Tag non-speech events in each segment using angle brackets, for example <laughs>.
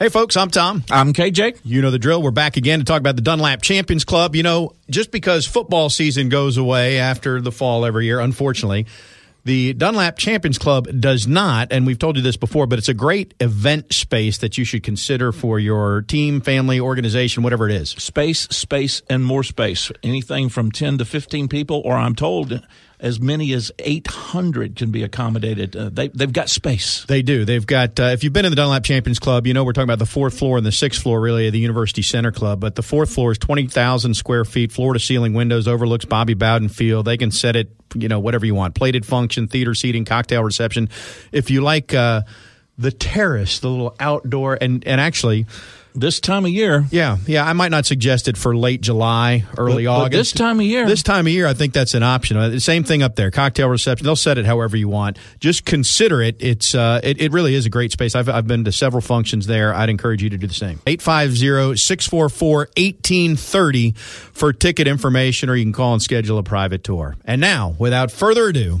Hey, folks, I'm Tom. I'm KJ. You know the drill. We're back again to talk about the Dunlap Champions Club. You know, just because football season goes away after the fall every year, unfortunately, the Dunlap Champions Club does not, and we've told you this before, but it's a great event space that you should consider for your team, family, organization, whatever it is. Space, space, and more space. Anything from 10 to 15 people, or I'm told as many as 800 can be accommodated. Uh, they, they've got space. They do. They've got, uh, if you've been in the Dunlap Champions Club, you know we're talking about the fourth floor and the sixth floor, really, of the University Center Club. But the fourth floor is 20,000 square feet, floor to ceiling windows, overlooks Bobby Bowden Field. They can set it, you know, whatever you want plated function, theater seating, cocktail reception. If you like, uh, the terrace, the little outdoor, and, and actually, this time of year. Yeah, yeah. I might not suggest it for late July, early but, August. But this time of year. This time of year, I think that's an option. Uh, the same thing up there. Cocktail reception. They'll set it however you want. Just consider it. It's uh, it, it really is a great space. I've, I've been to several functions there. I'd encourage you to do the same. 850-644-1830 for ticket information, or you can call and schedule a private tour. And now, without further ado,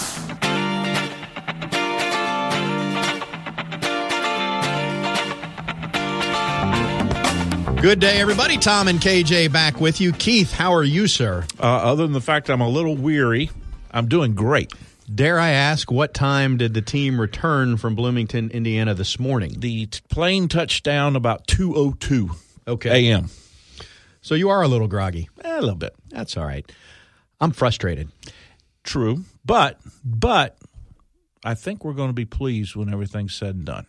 Good day, everybody. Tom and KJ back with you. Keith, how are you, sir? Uh, other than the fact I'm a little weary, I'm doing great. Dare I ask, what time did the team return from Bloomington, Indiana this morning? The t- plane touched down about 2.02 okay. a.m. So you are a little groggy. Eh, a little bit. That's all right. I'm frustrated. True. But, but I think we're going to be pleased when everything's said and done.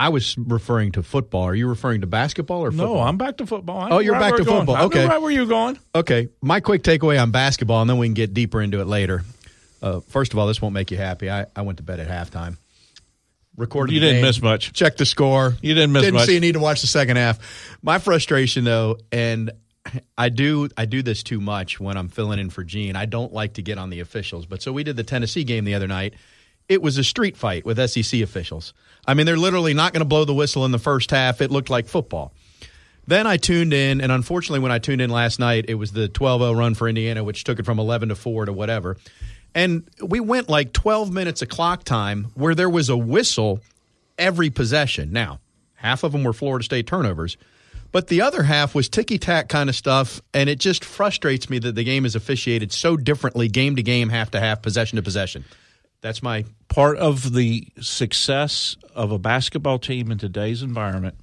I was referring to football. Are you referring to basketball or football? No, I'm back to football. oh, you're right back to going. football. I Okay. right where you're going. Okay. My quick takeaway on basketball, and then we can get deeper into it later. Uh, first of all, this won't make you happy. I, I went to bed at halftime. Recorded. You didn't game, miss much. Check the score. You didn't miss Didn't much. see a need to watch the second half. My frustration, though, and I do I do this too much when I'm filling in for Gene. I don't like to get on the officials, but so we did the Tennessee game the other night. It was a street fight with SEC officials. I mean, they're literally not going to blow the whistle in the first half. It looked like football. Then I tuned in, and unfortunately, when I tuned in last night, it was the 12 0 run for Indiana, which took it from 11 to 4 to whatever. And we went like 12 minutes of clock time where there was a whistle every possession. Now, half of them were Florida State turnovers, but the other half was ticky tack kind of stuff. And it just frustrates me that the game is officiated so differently, game to game, half to half, possession to possession. That's my Part of the success of a basketball team in today's environment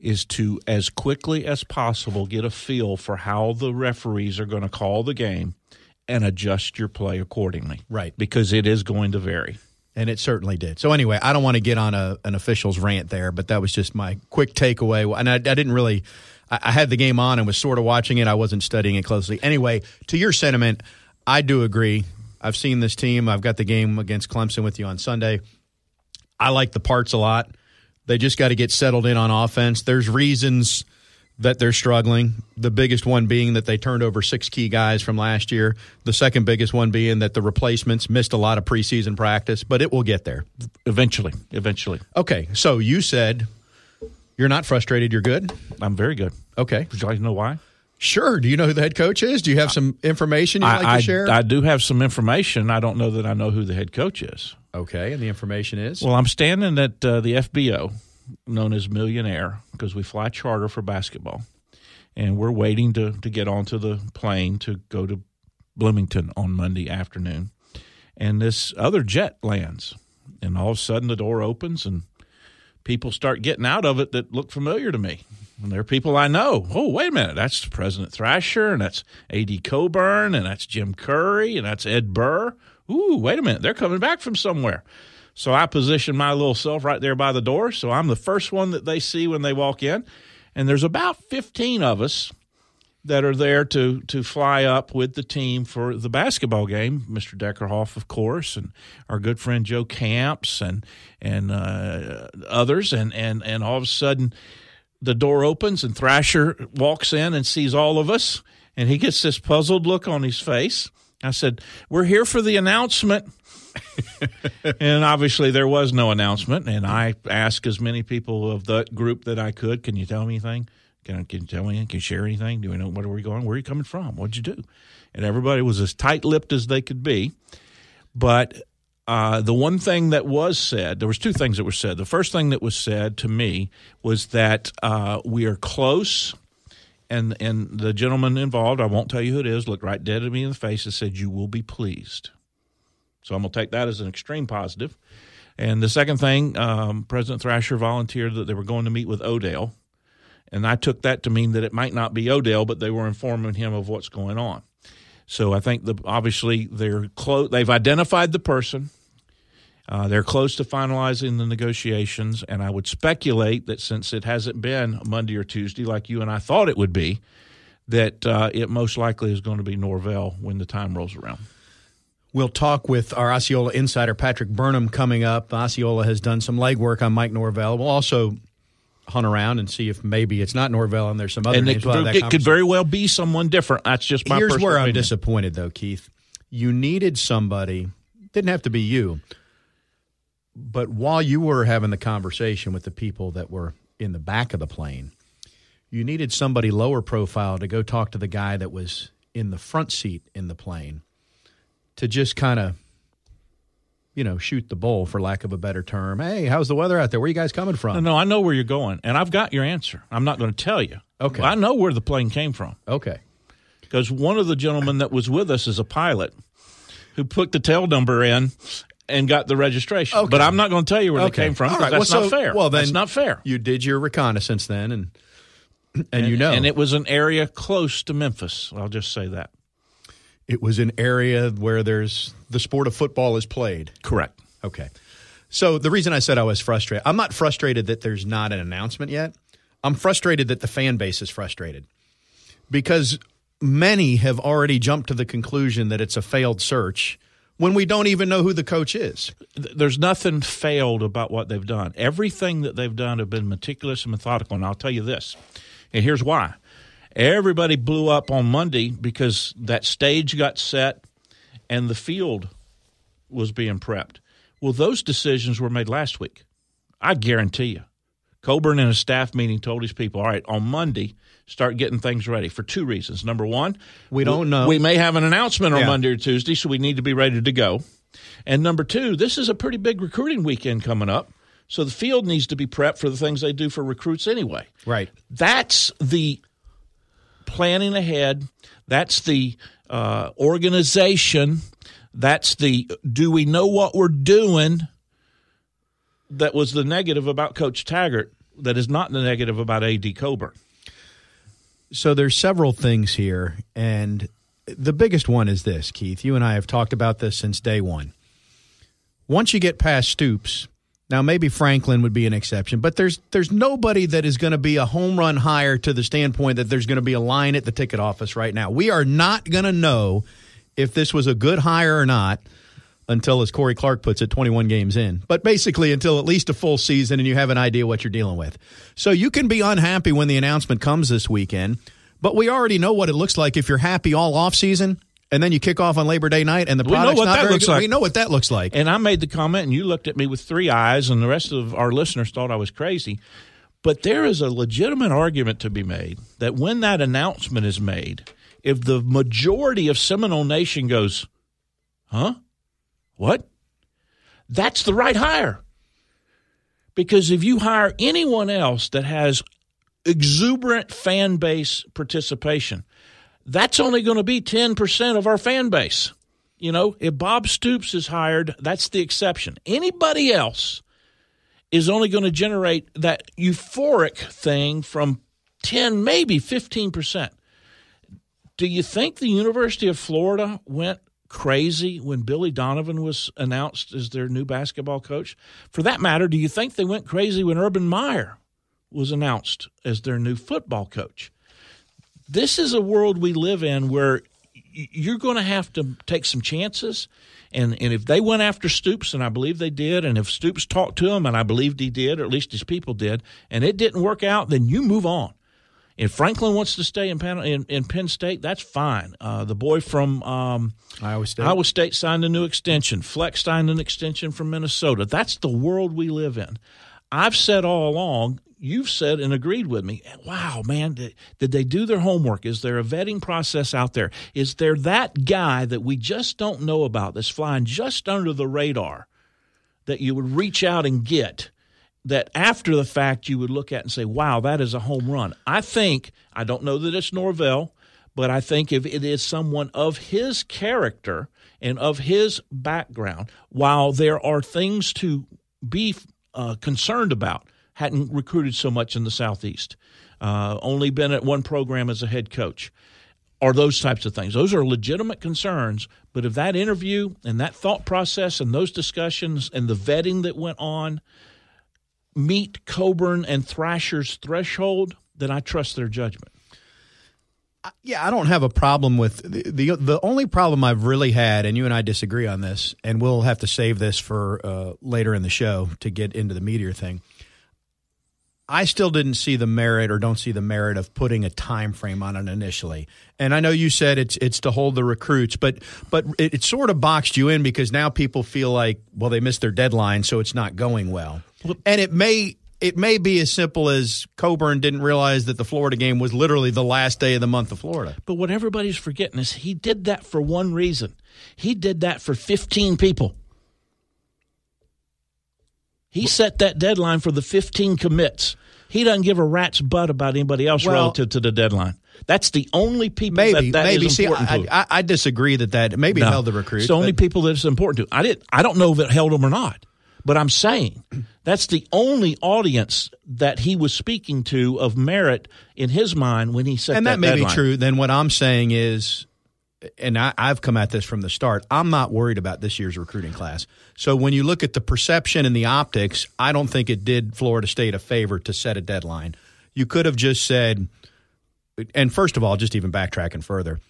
is to, as quickly as possible, get a feel for how the referees are going to call the game and adjust your play accordingly. Right. Because it is going to vary. And it certainly did. So anyway, I don't want to get on a, an official's rant there, but that was just my quick takeaway. And I, I didn't really. I, I had the game on and was sort of watching it. I wasn't studying it closely. Anyway, to your sentiment, I do agree. I've seen this team. I've got the game against Clemson with you on Sunday. I like the parts a lot. They just got to get settled in on offense. There's reasons that they're struggling. The biggest one being that they turned over six key guys from last year. The second biggest one being that the replacements missed a lot of preseason practice, but it will get there. Eventually. Eventually. Okay, so you said you're not frustrated, you're good? I'm very good. Okay. Would you like to know why? Sure. Do you know who the head coach is? Do you have some information you'd like I, to share? I, I do have some information. I don't know that I know who the head coach is. okay, and the information is? Well, I'm standing at uh, the FBO, known as Million Air, because we fly charter for basketball, and we're waiting to to get onto the plane to go to Bloomington on Monday afternoon, and this other jet lands, and all of a sudden the door opens and people start getting out of it that look familiar to me. And there are people I know. Oh, wait a minute. That's President Thrasher, and that's A.D. Coburn, and that's Jim Curry, and that's Ed Burr. Ooh, wait a minute. They're coming back from somewhere. So I position my little self right there by the door. So I'm the first one that they see when they walk in. And there's about 15 of us that are there to to fly up with the team for the basketball game. Mr. Deckerhoff, of course, and our good friend Joe Camps and and uh, others. And, and and all of a sudden, the door opens and Thrasher walks in and sees all of us, and he gets this puzzled look on his face I said, We're here for the announcement. <laughs> and obviously, there was no announcement. And I asked as many people of the group that I could, Can you tell me anything? Can, can you tell me? Anything? Can you share anything? Do we know where are we going? Where are you coming from? What'd you do? And everybody was as tight lipped as they could be. But uh, the one thing that was said, there was two things that were said. The first thing that was said to me was that uh, we are close, and and the gentleman involved, I won't tell you who it is, looked right dead at me in the face and said, "You will be pleased." So I'm going to take that as an extreme positive. And the second thing, um, President Thrasher volunteered that they were going to meet with Odell, and I took that to mean that it might not be Odell, but they were informing him of what's going on. So I think the obviously they're close. They've identified the person. Uh, they're close to finalizing the negotiations, and I would speculate that since it hasn't been Monday or Tuesday like you and I thought it would be, that uh, it most likely is going to be Norvell when the time rolls around. We'll talk with our Osceola insider Patrick Burnham coming up. Osceola has done some legwork on Mike Norvell. We'll also hunt around and see if maybe it's not Norvell and there's some other and names. It, it could very well be someone different. That's just my Here's where opinion. I'm disappointed, though, Keith. You needed somebody. Didn't have to be you, but while you were having the conversation with the people that were in the back of the plane, you needed somebody lower profile to go talk to the guy that was in the front seat in the plane to just kind of you know, shoot the bull for lack of a better term. Hey, how's the weather out there? Where are you guys coming from? No, no, I know where you're going, and I've got your answer. I'm not going to tell you. Okay. I know where the plane came from Okay. because one of the gentlemen that was with us is a pilot who put the tail number in and got the registration. Okay. But I'm not going to tell you where Okay. they came from All right. that's well, not so- fair. Well, then that's not fair. You did your reconnaissance then, and and, you know, and it was an area close to Memphis. I'll just say that. It was an area where there's the sport of football is played. Correct. Okay. So the reason I said I was frustrated, I'm not frustrated that there's not an announcement yet. I'm frustrated that the fan base is frustrated because many have already jumped to the conclusion that it's a failed search when we don't even know who the coach is. There's nothing failed about what they've done. Everything that they've done have been meticulous and methodical. And I'll tell you this, and here's why. Everybody blew up on Monday because that stage got set and the field was being prepped. Well, those decisions were made last week. I guarantee you. Coburn in a staff meeting told his people, all right, on Monday, start getting things ready for two reasons. Number one, We don't know. We may have an announcement on Yeah. Monday or Tuesday, so we need to be ready to go. And number two, this is a pretty big recruiting weekend coming up. So the field needs to be prepped for the things they do for recruits anyway. Right. That's the planning ahead. That's the uh, organization. That's the do we know what we're doing? That was the negative about Coach Taggart. That is not the negative about AD Coburn. So there's several things here, and the biggest one is this, Keith. You and I have talked about this since day one. Once you get past Stoops, now maybe Franklin would be an exception, but there's there's nobody that is going to be a home run hire to the standpoint that there's going to be a line at the ticket office right now. We are not going to know if this was a good hire or not until, as Corey Clark puts it, 21 games in. But basically, until at least a full season and you have an idea what you're dealing with. So you can be unhappy when the announcement comes this weekend, but we already know what it looks like if you're happy all off season and then you kick off on Labor Day night and the We know product's what not that very looks good. like. We know what that looks like. And I made the comment, and you looked at me with three eyes, and the rest of our listeners thought I was crazy. But there is a legitimate argument to be made that when that announcement is made, if the majority of Seminole Nation goes, huh? What? That's the right hire. Because if you hire anyone else that has exuberant fan base participation, that's only going to be 10% of our fan base. You know, if Bob Stoops is hired, that's the exception. Anybody else is only going to generate that euphoric thing from 10, maybe 15%. Do you think the University of Florida went crazy when Billy Donovan was announced as their new basketball coach? For that matter, do you think they went crazy when Urban Meyer was announced as their new football coach? This is a world we live in where you're going to have to take some chances. And, and if they went after Stoops, and I believe they did, and if Stoops talked to him, and I believed he did, or at least his people did, and it didn't work out, then you move on. If Franklin wants to stay in Penn, in, in Penn State, that's fine. Uh, the boy from um, Iowa State. Iowa State signed a new extension. Fleck's signed an extension from Minnesota. That's the world we live in. I've said all along, you've said and agreed with me. Wow, man, did, did, they do their homework? Is there a vetting process out there? Is there that guy that we just don't know about that's flying just under the radar that you would reach out and get? That after the fact you would look at and say, wow, that is a home run. I think, I don't know that it's Norvell, but I think if it is someone of his character and of his background, while there are things to be uh, concerned about, hadn't recruited so much in the Southeast, uh, only been at one program as a head coach, or those types of things. Those are legitimate concerns. But if that interview and that thought process and those discussions and the vetting that went on meet Coburn and Thrasher's threshold, then I trust their judgment. Yeah, I don't have a problem with the, the, the only problem I've really had, and you and I disagree on this, and we'll have to save this for uh, later in the show to get into the meteor thing. I still didn't see the merit or don't see the merit of putting a time frame on it initially. And I know you said it's it's to hold the recruits, but but it, it sort of boxed you in because now people feel like well they missed their deadline, so it's not going well. And it may it may be as simple as Coburn didn't realize that the Florida game was literally the last day of the month of Florida. But what everybody's forgetting is he did that for one reason. He did that for 15 people. He set that deadline for the 15 commits. He doesn't give a rat's butt about anybody else well, relative to the deadline. That's the only people maybe, that, that maybe. is important See, to. I, I, I, disagree that that maybe no, held the recruits. It's the only people that it's important to. I did. I don't know if it held them or not, but I'm saying that's the only audience that he was speaking to of merit in his mind when he said that. and that, that may deadline. be true. Then what I'm saying is and I, have come at this from the start. I'm not worried about this year's recruiting class. So when you look at the perception and the optics, I don't think it did Florida State a favor to set a deadline. You could have just said, and first of all, just even backtracking further,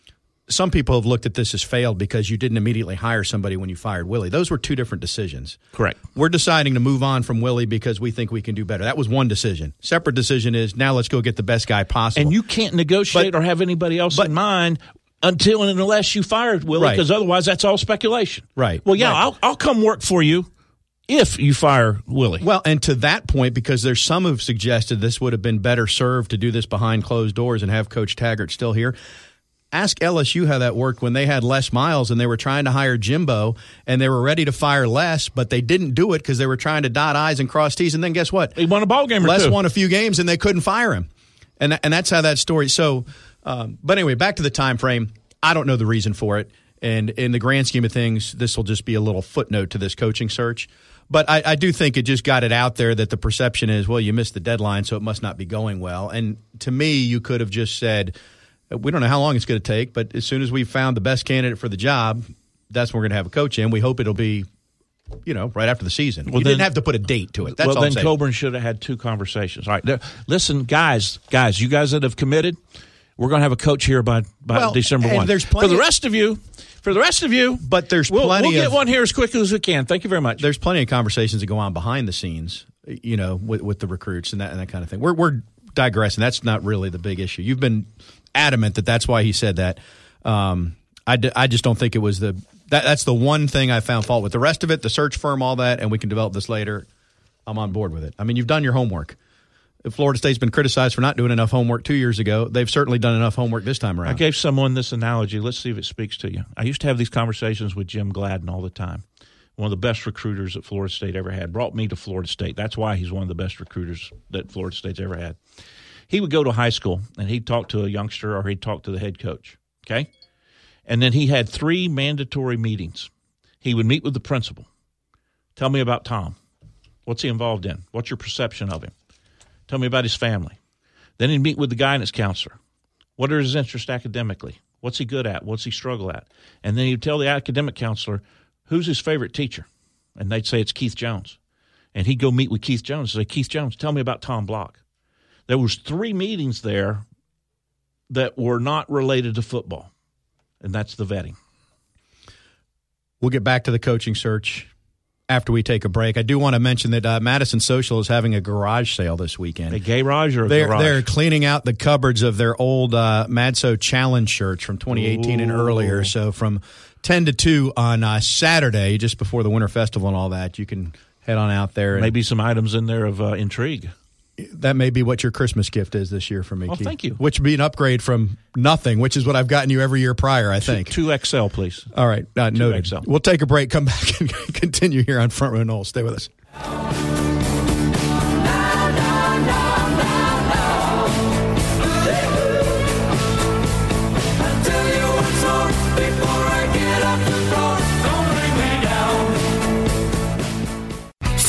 some people have looked at this as failed because you didn't immediately hire somebody when you fired Willie. Those were two different decisions. Correct. We're deciding to move on from Willie because we think we can do better. That was one decision. Separate decision is now let's go get the best guy possible. And you can't negotiate but, or have anybody else but, in mind until and unless you fired Willie, because right. otherwise that's all speculation. Right. Well, yeah, right. I'll, I'll come work for you if you fire Willie. Well, and to that point, because there's some who've suggested this would have been better served to do this behind closed doors and have Coach Taggart still here. Ask LSU how that worked when they had Les Miles and they were trying to hire Jimbo and they were ready to fire Les, but they didn't do it because they were trying to dot I's and cross T's. And then guess what? He won a ball game. Les two. won a few games and they couldn't fire him, and and that's how that story. So um, but anyway, back to the time frame. I don't know the reason for it, and in the grand scheme of things, this will just be a little footnote to this coaching search. But I, I, do think it just got it out there that the perception is, well, you missed the deadline, so it must not be going well. And to me, you could have just said, we don't know how long it's going to take, but as soon as we've found the best candidate for the job, that's when we're going to have a coach in. We hope it'll be you know, right after the season. Well, you then, didn't have to put a date to it. That's well, then Coburn should have had two conversations. All right, listen, guys, guys, you guys that have committed, we're going to have a coach here by by well, December one. There's plenty for the rest of you. For the rest of you, but there's we'll, plenty. We'll get of, one here as quickly as we can. Thank you very much. There's plenty of conversations that go on behind the scenes, you know, with, with the recruits and that and that kind of thing. We're we're digressing. That's not really the big issue. You've been adamant that that's why he said that. Um, I, d- I just don't think it was the that, that's the one thing I found fault with. The rest of it, the search firm, all that, and we can develop this later. I'm on board with it. I mean, you've done your homework. Florida State's been criticized for not doing enough homework two years ago. They've certainly done enough homework this time around. I gave someone this analogy. Let's see if it speaks to you. I used to have these conversations with Jim Gladden all the time. One of the best recruiters that Florida State ever had. Brought me to Florida State. That's why he's one of the best recruiters that Florida State's ever had. He would go to high school and he'd talk to a youngster or he'd talk to the head coach. Okay? And then he had three mandatory meetings. He would meet with the principal. Tell me about Tom. What's he involved in? What's your perception of him? Tell me about his family. Then he'd meet with the guidance counselor. What are his interests academically? What's he good at? What's he struggle at? And then he'd tell the academic counselor who's his favorite teacher. And they'd say it's Keith Jones. And he'd go meet with Keith Jones and say, Keith Jones, tell me about Tom Block. There was three meetings there that were not related to football. And that's the vetting. We'll get back to the coaching search after we take a break. I do want to mention that uh, Madison Social is having a garage sale this weekend. A garage or a they're, garage? They're cleaning out the cupboards of their old uh, Madso Challenge shirts from 2018 Ooh. and earlier. So from 10 to 2 on uh, Saturday, just before the Winter Festival and all that, you can head on out there. Maybe some items in there of uh, intrigue that may be what your Christmas gift is this year for me. Oh, Keith. thank you. Which would be an upgrade from nothing, which is what I've gotten you every year prior. I think two, XL, please. All right, uh, no XL. We'll take a break, come back, <laughs> and continue here on Front Row Noles. Stay with us.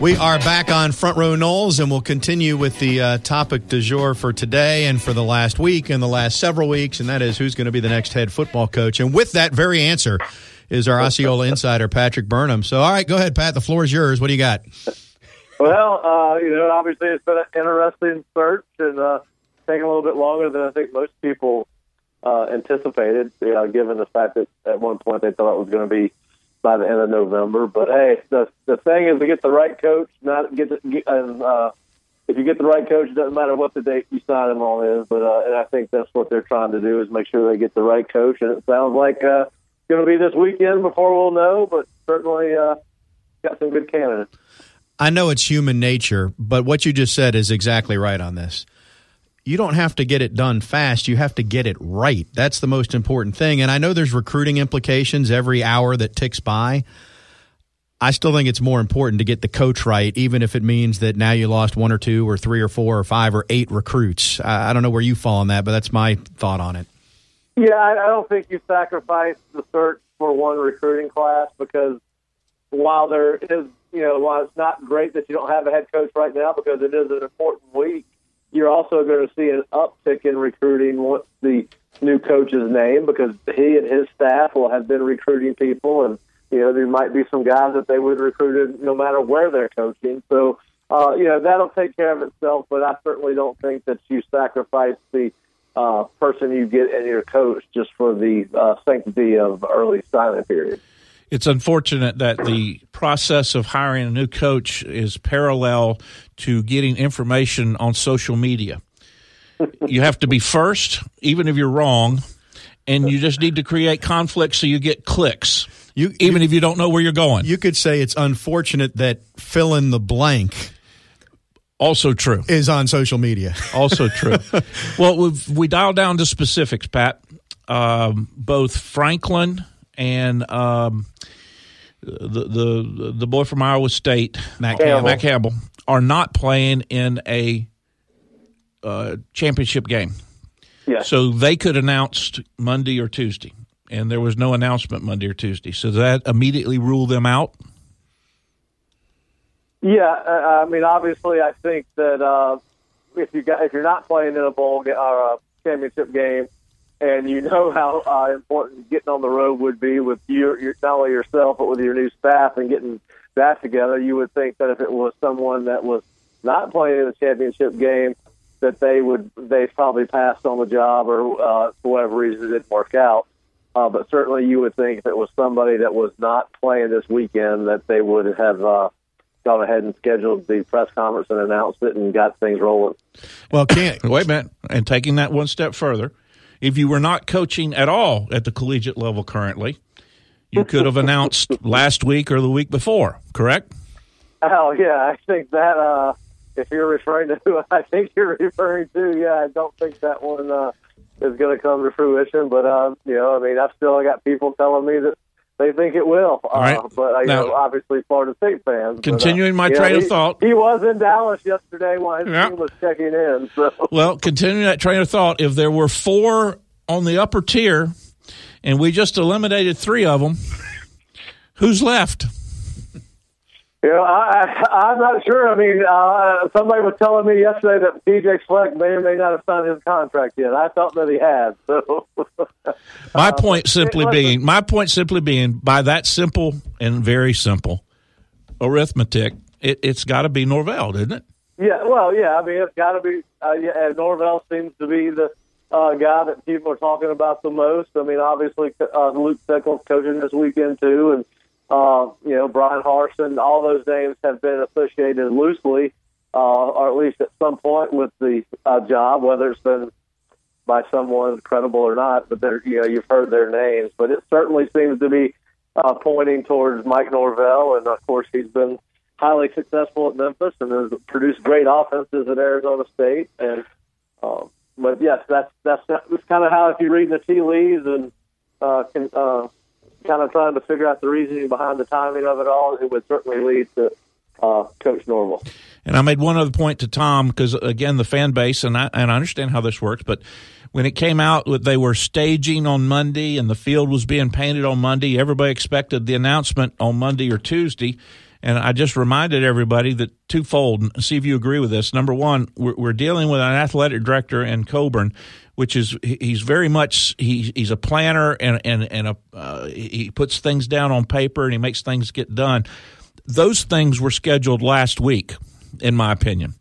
We are back on Front Row Noles, and we'll continue with the uh, topic du jour for today and for the last week and the last several weeks, and that is who's going to be the next head football coach. And with that very answer is our Osceola insider, Patrick Burnham. So, all right, go ahead, Pat. The floor is yours. What do you got? Well, uh, you know, obviously it's been an interesting search and uh, taking a little bit longer than I think most people uh, anticipated, you know, given the fact that at one point they thought it was going to be by the end of November. But hey, the the thing is to get the right coach. Not get, the, get uh, if you get the right coach, it doesn't matter what the date you sign him on is. But uh, and I think that's what they're trying to do is make sure they get the right coach. And it sounds like uh, it's going to be this weekend before we'll know. But certainly uh, got some good candidates. I know it's human nature, but what you just said is exactly right on this you don't have to get it done fast. You have to get it right. That's the most important thing. And I know there's recruiting implications every hour that ticks by. I still think it's more important to get the coach right, even if it means that now you lost one or two or three or four or five or eight recruits. I don't know where you fall on that, but that's my thought on it. Yeah, I don't think you sacrifice the search for one recruiting class because while there is, you know, while it's not great that you don't have a head coach right now because it is an important week, you're also going to see an uptick in recruiting once the new coach's name because he and his staff will have been recruiting people and you know there might be some guys that they would recruited no matter where they're coaching. So uh, you know that'll take care of itself but I certainly don't think that you sacrifice the uh, person you get in your coach just for the uh, sanctity of early signing period it's unfortunate that the process of hiring a new coach is parallel to getting information on social media. you have to be first, even if you're wrong, and you just need to create conflict so you get clicks. You, even you, if you don't know where you're going. You could say it's unfortunate that fill in the blank also true is on social media. also true. <laughs> well, we we dial down to specifics, Pat. Um, both Franklin and um, the the the boy from Iowa State, Matt Campbell. Matt Campbell, are not playing in a uh, championship game. Yeah. So they could announce Monday or Tuesday, and there was no announcement Monday or Tuesday. So that immediately ruled them out. Yeah, I mean, obviously, I think that uh, if you got if you're not playing in a bowl or a championship game, and you know how uh, important getting on the road would be with your, your not only yourself but with your new staff and getting that together. You would think that if it was someone that was not playing in the championship game, that they would they probably passed on the job or uh, for whatever reason it didn't work out. Uh, but certainly, you would think if it was somebody that was not playing this weekend, that they would have uh, gone ahead and scheduled the press conference and announced it and got things rolling. Well, can't <laughs> wait a minute. And taking that one step further, if you were not coaching at all at the collegiate level currently, you could have announced <laughs> last week or the week before, correct? Oh yeah, I think that uh, if you're referring to who <laughs> I think you're referring to, yeah, I don't think that one uh, is going to come to fruition. But uh, you know, I mean, I've still got people telling me that they think it will. Uh. But uh, now, know, obviously Florida State fans. Continuing but, uh, my train know, of he, thought, he was in Dallas yesterday while his yeah. team was checking in. So. Well, continuing that train of thought, if there were four on the upper tier, and we just eliminated three of them, who's left? You know, I, I, I'm not sure. I mean, uh, somebody was telling me yesterday that PJ Fleck may or may not have signed his contract yet. I thought that he had. So, <laughs> my uh, point simply listen, being, my point simply being, by that simple and very simple arithmetic, it, it's got to be Norvell, isn't it? Yeah, well, yeah. I mean, it's got to be. Uh, yeah, and Norvell seems to be the uh, guy that people are talking about the most. I mean, obviously, uh, Luke Fickell's coaching this weekend too, and uh, you know, Bryan Harsin. All those names have been associated loosely, uh, or at least at some point, with the uh, job, whether it's been by someone credible or not. But you know, you've heard their names. But it certainly seems to be uh, pointing towards Mike Norvell, and of course, he's been highly successful at Memphis and has produced great offenses at Arizona State. And um, but yes, that's that's that's kind of how if you read the tea leaves and uh, can uh, kind of trying to figure out the reasoning behind the timing of it all, it would certainly lead to uh, Coach Norvell. And I made one other point to Tom because again, the fan base and I and I understand how this works, but when it came out that they were staging on Monday and the field was being painted on Monday, everybody expected the announcement on Monday or Tuesday. And I just reminded everybody that twofold, see if you agree with this. Number one, we're, we're dealing with an athletic director in Coburn, which is he's very much he, he's a planner and and and a uh, he puts things down on paper and he makes things get done. Those things were scheduled last week, in my opinion,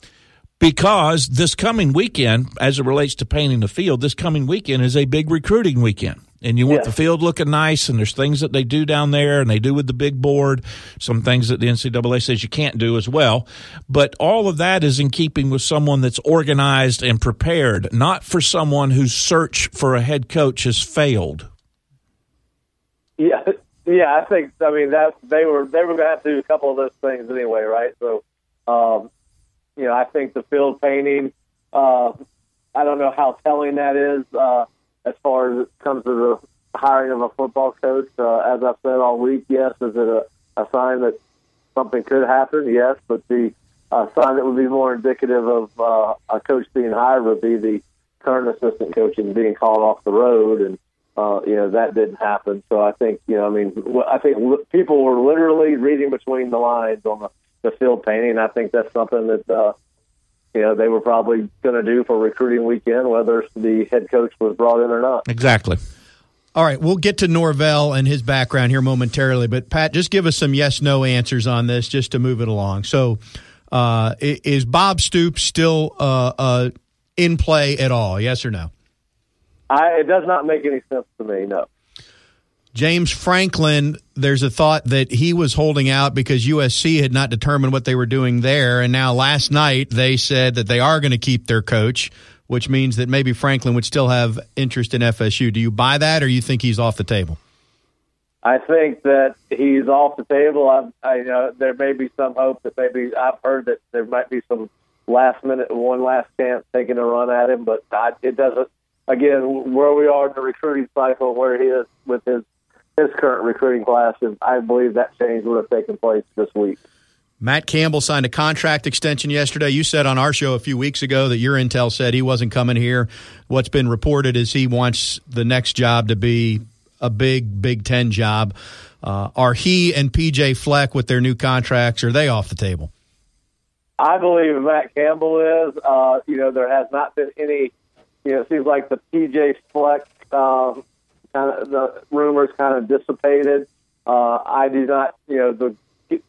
because this coming weekend, as it relates to painting the field, this coming weekend is a big recruiting weekend and you want the field looking nice and there's things that they do down there and they do with the big board some things that the ncaa says you can't do as well. But all of that is in keeping with someone that's organized and prepared not for someone whose search for a head coach has failed. <laughs> Yeah yeah i think i mean that they were they were going to have to do a couple of those things anyway right? So um you know i think the field painting uh i don't know how telling that is uh as far as it comes to the hiring of a football coach. Uh, as I've said all week, yes, is it a, a sign that something could happen? Yes, but the uh, sign that would be more indicative of uh, a coach being hired would be the current assistant coaches being called off the road, and uh, you know that didn't happen. So I think you know, I mean, I think people were literally reading between the lines on the, the field painting. I think that's something that uh, you know they were probably going to do for recruiting weekend, whether the head coach was brought in or not. exactly All right, we'll get to Norvell and his background here momentarily, but Pat, just give us some yes no answers on this just to move it along. So, uh, is Bob Stoops still uh, uh, in play at all? Yes or no? I, it does not make any sense to me. No. James Franklin, there's a thought that he was holding out because USC had not determined what they were doing there. And now last night they said that they are going to keep their coach, which means that maybe Franklin would still have interest in FSU. Do you buy that or you think he's off the table? I think that he's off the table. I, I know there may be some hope that maybe I've heard that there might be some last minute, one last chance taking a run at him, but I, it doesn't. Again, where we are in the recruiting cycle, where he is with his his current recruiting class, and I believe that change would have taken place this week. Matt Campbell signed a contract extension yesterday. You said on our show a few weeks ago that your intel said he wasn't coming here. What's been reported is he wants the next job to be a big Big Ten job. Uh, are he and PJ Fleck with their new contracts? Are they off the table? I believe Matt Campbell is. Uh, you know, there has not been any. You know, it seems like the PJ Fleck um, kind of the rumors kind of dissipated. Uh, I do not. You know, the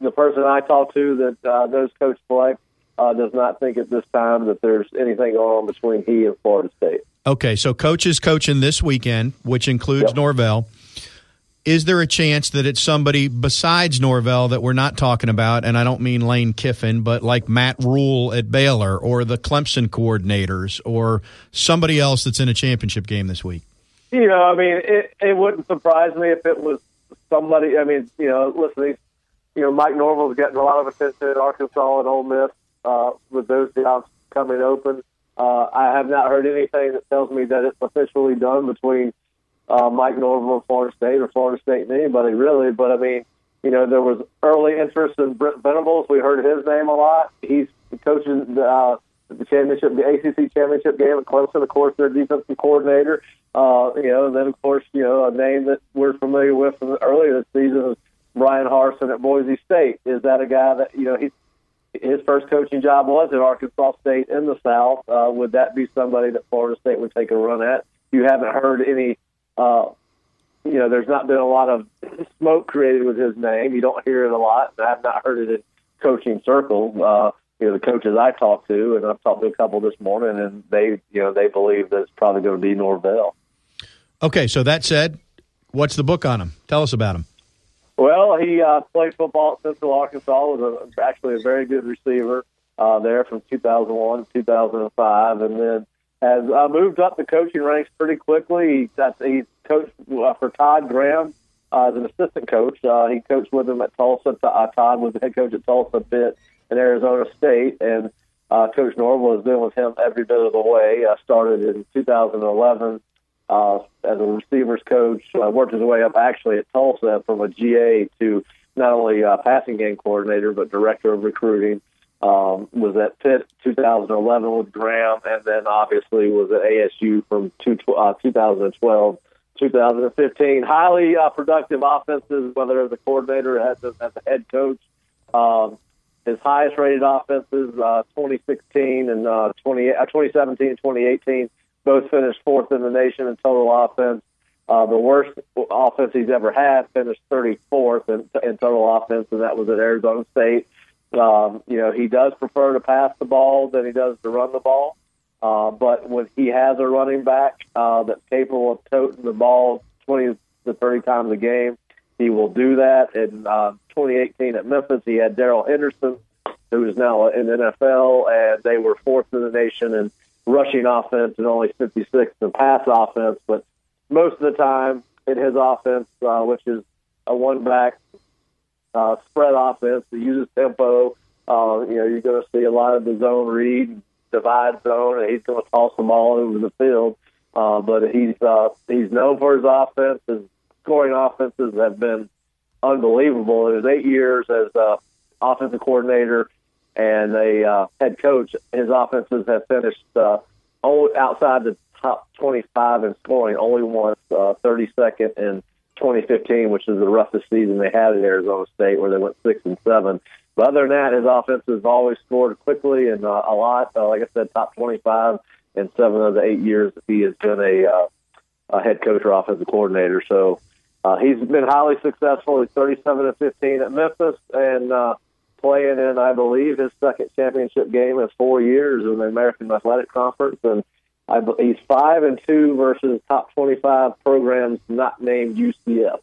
the person I talked to that uh, knows Coach uh, does not think at this time that there's anything going on between he and Florida State. Okay, so coach is coaching this weekend, which includes Yep. Norvell. Is there a chance that it's somebody besides Norvell that we're not talking about? And I don't mean Lane Kiffin, but like Matt Rhule at Baylor or the Clemson coordinators or somebody else that's in a championship game this week? You know, I mean, it, it wouldn't surprise me if it was somebody. I mean, you know, listen, you know, Mike Norvell's getting a lot of attention at Arkansas and Ole Miss uh, with those jobs coming open. Uh, I have not heard anything that tells me that it's officially done between uh, Mike Norvell and Florida State or Florida State and anybody really. But I mean, you know, there was early interest in Brent Venables. We heard his name a lot. He's coaching uh, the championship, the ACC championship game at Clemson. Of course, their defensive coordinator. Uh, you know, and then of course, you know, a name that we're familiar with from earlier this season is Bryan Harsin at Boise State. Is that a guy that you know he's his first coaching job was at Arkansas State in the South. Uh, would that be somebody that Florida State would take a run at? You haven't heard any. Uh, you know, there's not been a lot of smoke created with his name. You don't hear it a lot. I've not heard it in coaching circles. Uh, you know, the coaches I talked to, and I've talked to a couple this morning, and they, you know, they believe that it's probably going to be Norvell. Okay, so that said, what's the book on him? Tell us about him. Well, he uh, played football at Central Arkansas. Was a, actually a very good receiver uh, there from 2001 to 2005, and then has uh, moved up the coaching ranks pretty quickly. He, he coached uh, for Todd Graham uh, as an assistant coach. Uh, he coached with him at Tulsa. Uh, Todd was the head coach at Tulsa Pitt in Arizona State, and uh, Coach Norvell has been with him every bit of the way. Uh, started in 2011 uh, as a receivers coach, uh, worked his way up actually at Tulsa from a GA to not only uh, passing game coordinator but director of recruiting. Um, was at Pitt 2011 with Graham, and then obviously was at ASU from two, uh, 2012 2015. Highly uh, productive offenses, whether as a coordinator or as a, as a head coach. Um, his highest rated offenses, uh, 2016 and uh, 20, uh, 2017 and 2018, both finished fourth in the nation in total offense. Uh, the worst offense he's ever had finished 34th in, in total offense, and that was at Arizona State. Um, you know, he does prefer to pass the ball than he does to run the ball. Uh, but when he has a running back uh, that's capable of toting the ball 20 to 30 times a game, he will do that. In uh, 2018 at Memphis, he had Darrell Henderson, who is now in NFL, and they were fourth in the nation in rushing offense and only 56th in pass offense. But most of the time in his offense, uh, which is a one back uh, spread offense that uses tempo, uh, you know, you're going to see a lot of the zone read, divide zone, and he's going to toss them all over the field. Uh, but he's uh, he's known for his offense. His scoring offenses have been unbelievable. In his eight years as uh, offensive coordinator and a uh, head coach, his offenses have finished uh, only outside the top 25 in scoring, only once, uh, 32nd in 2015, which is the roughest season they had at Arizona State, where they went six and seven. But other than that, his offenses always scored quickly and uh, a lot. Uh, like I said, top 25 in seven of the eight years that he has been a, uh, a head coach or offensive coordinator. So uh, he's been highly successful. He's 37 and 15 at Memphis and uh, playing in, I believe, his second championship game in four years in the American Athletic Conference. And I, he's five and two versus top 25 programs not named UCF.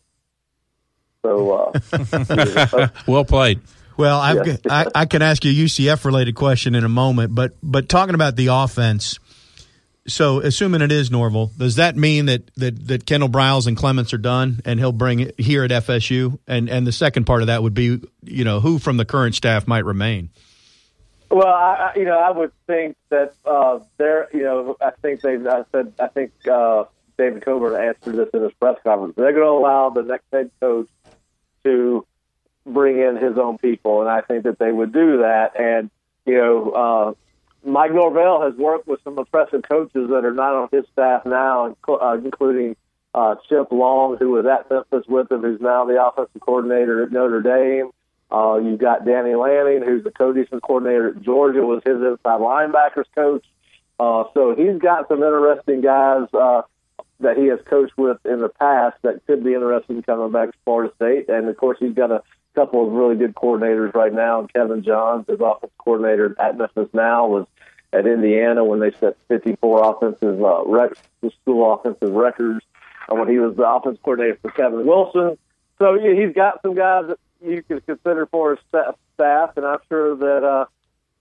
So, uh, <laughs> well played. Well, I've, yeah. I, I can ask you a UCF related question in a moment, but but talking about the offense, so, assuming it is Norvell, does that mean that, that, that Kendall Briles and Clements are done, and he'll bring it here at FSU? And and the second part of that would be, you know, who from the current staff might remain? Well, I, you know, I would think that uh, there, you know, I think they, I said, I think uh, David Coburn answered this in his press conference. They're going to allow the next head coach to bring in his own people, and I think that they would do that. And you know, uh, Mike Norvell has worked with some impressive coaches that are not on his staff now, uh, including uh, Chip Long, who was at Memphis with him, who's now the offensive coordinator at Notre Dame. Uh, you've got Danny Lanning, who's the co-defense coordinator at Georgia, was his inside linebackers coach. Uh, so he's got some interesting guys uh, that he has coached with in the past that could be interesting coming back to Florida State. And of course, he's got a couple of really good coordinators right now. Kevin Johns, his offensive coordinator at Memphis now, was at Indiana when they set 54 offensive uh, rec- school offensive records. Uh, when he was the offensive coordinator for Kevin Wilson, so yeah, he's got some guys that you can consider for his staff, and I'm sure that uh,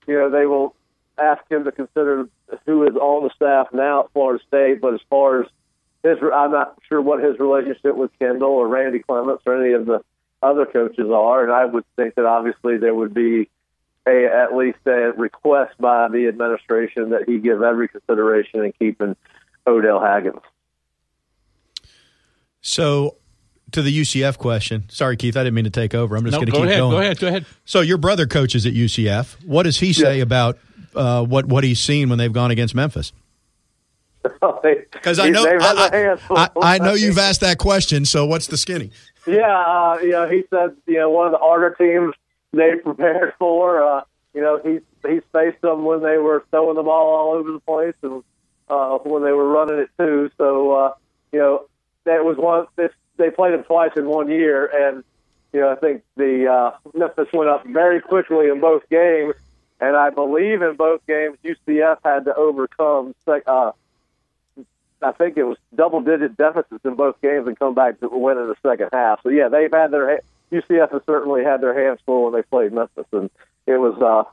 you know they will ask him to consider who is on the staff now at Florida State. But as far as his, I'm not sure what his relationship with Kendall or Randy Clements or any of the other coaches are, and I would think that obviously there would be a, at least a request by the administration that he give every consideration in keeping Odell Haggins. So, to the UCF question. Sorry, Keith, I didn't mean to take over. I'm just no, going to keep ahead, going. Go ahead. Go ahead. So, your brother coaches at UCF. What does he say yeah. about uh, what what he's seen when they've gone against Memphis? <laughs> Because I know I, I, I, know you've asked that question. So what's the skinny? <laughs> Yeah, uh, you know, he said you know one of the harder teams they prepared <laughs> for. Uh, you know, he's he's faced them when they were throwing the ball all over the place and uh, when they were running it too. So uh, you know, that was one. This, they played them twice in one year, and you know, I think the uh, Memphis went up very quickly in both games, and I believe in both games UCF had to overcome. Uh, I think it was double-digit deficits in both games and come back to win in the second half. So yeah, they've had their UCF has certainly had their hands full when they played Memphis, and it was uh,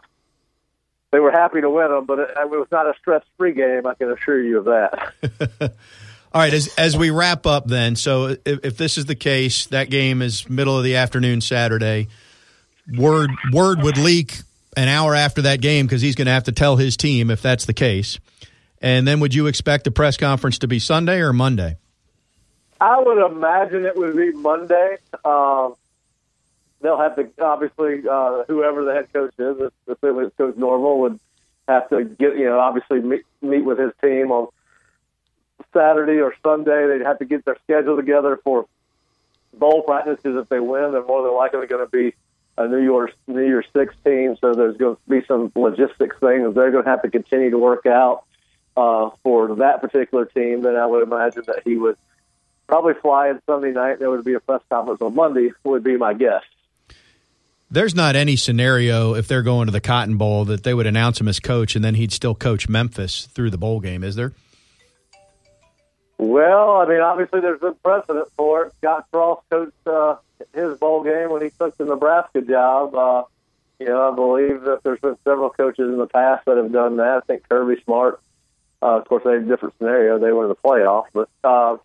they were happy to win them, but it, it was not a stress-free game. I can assure you of that. <laughs> All right, as as we wrap up, then, so if, if, this is the case, that game is middle of the afternoon Saturday. Word word would leak an hour after that game because he's going to have to tell his team if that's the case. And then, would you expect the press conference to be Sunday or Monday? I would imagine it would be Monday. Um, they'll have to obviously uh, whoever the head coach is, if, if it was Coach Norvell, would have to get you know obviously meet, meet with his team on Saturday or Sunday. They'd have to get their schedule together for bowl practices. If they win, they're more than likely going to be a New Year's New Year's Six team. So there's going to be some logistics things they're going to have to continue to work out uh, for that particular team. Then I would imagine that he would probably fly in Sunday night. There would be a press conference on Monday. Would be my guess. There's not any scenario if they're going to the Cotton Bowl that they would announce him as coach and then he'd still coach Memphis through the bowl game, is there? Well, I mean, obviously there's been precedent for it. Scott Frost coached uh, his bowl game when he took the Nebraska job. Uh, you know, I believe that there's been several coaches in the past that have done that. I think Kirby Smart, uh, of course, they had a different scenario. They were in the playoff, but uh,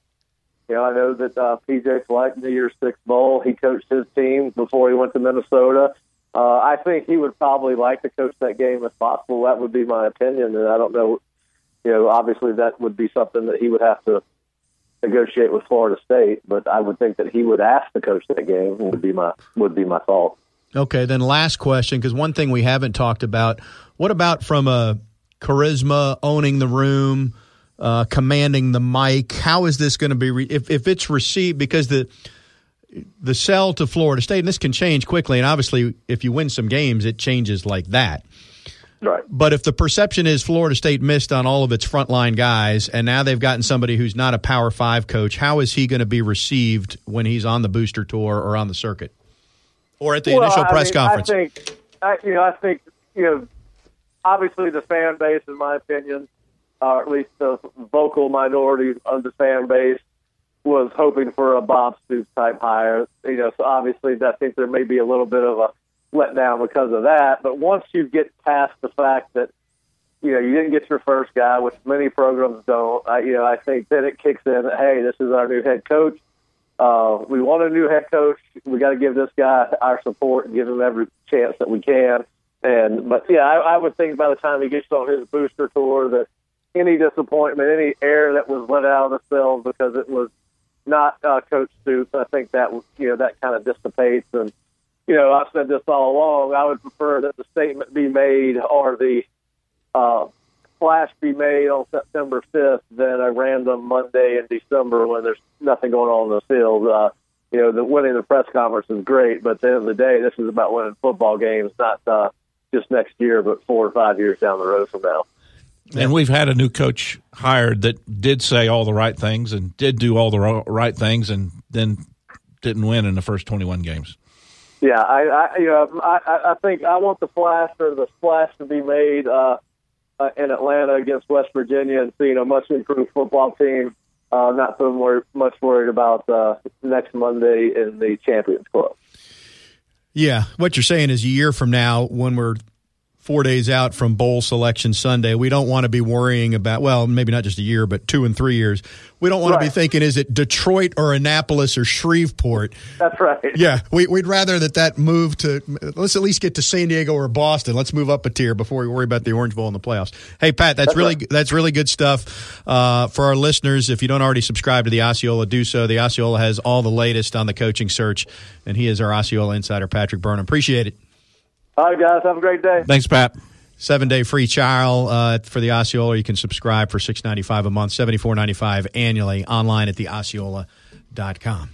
you know, I know that uh, PJ Fleck, New Year's Six Bowl, he coached his team before he went to Minnesota. Uh, I think he would probably like to coach that game if possible. That would be my opinion, and I don't know you know, obviously that would be something that he would have to negotiate with Florida State. But I would think that he would ask to coach that game. Would be my would be my thought. Okay, then last question because one thing we haven't talked about. What about from a charisma, owning the room, uh, commanding the mic? How is this going to be re- if if it's received because the the sell to Florida State and this can change quickly and obviously if you win some games it changes like that. Right. But if the perception is Florida State missed on all of its frontline guys, and now they've gotten somebody who's not a Power Five coach, how is he going to be received when he's on the booster tour or on the circuit, or at the well, initial I press mean, conference? I think, I, you know, I think you know, obviously the fan base, in my opinion, or at least the vocal minority of the fan base, was hoping for a Bob Stoops type hire. You know, so obviously I think there may be a little bit of a let down because of that. But once you get past the fact that you know you didn't get your first guy, which many programs don't, I, you know, I think then it kicks in. Hey, this is our new head coach. Uh, we want a new head coach. We got to give this guy our support and give him every chance that we can. And but yeah, I, I would think by the time he gets on his booster tour that any disappointment, any air that was let out of the cells because it was not uh, Coach Stoops, I think that you know that kind of dissipates and you know, I've said this all along. I would prefer that the statement be made or the uh, flash be made on September 5th than a random Monday in December when there's nothing going on in the field. Uh, you know, the winning the press conference is great, but at the end of the day, this is about winning football games, not uh, just next year, but four or five years down the road from now. And we've had a new coach hired that did say all the right things and did do all the right things and then didn't win in the first 21 games. Yeah, I, I you know, I, I think I want the flash or the splash to be made uh, uh, in Atlanta against West Virginia and seeing a much improved football team. Uh, not so more, much worried about uh, next Monday in the Champions Club. Yeah, what you're saying is a year from now, when we're four days out from bowl selection Sunday. We don't want to be worrying about, well, maybe not just a year, but two and three years. We don't want right. to be thinking, is it Detroit or Annapolis or Shreveport? That's right. Yeah, we, would rather that that move to, let's at least get to San Diego or Boston. Let's move up a tier before we worry about the Orange Bowl in the playoffs. Hey, Pat, that's, that's really, right. that's really good stuff. Uh, for our listeners, if you don't already subscribe to the Osceola, do so. The Osceola has all the latest on the coaching search, and he is our Osceola insider, Patrick Burnham. Appreciate it. All right, guys. Have a great day. Thanks, Pat. Seven day free trial uh, for the Osceola. You can subscribe for six ninety five a month, seventy four ninety five annually online at theosceola.com.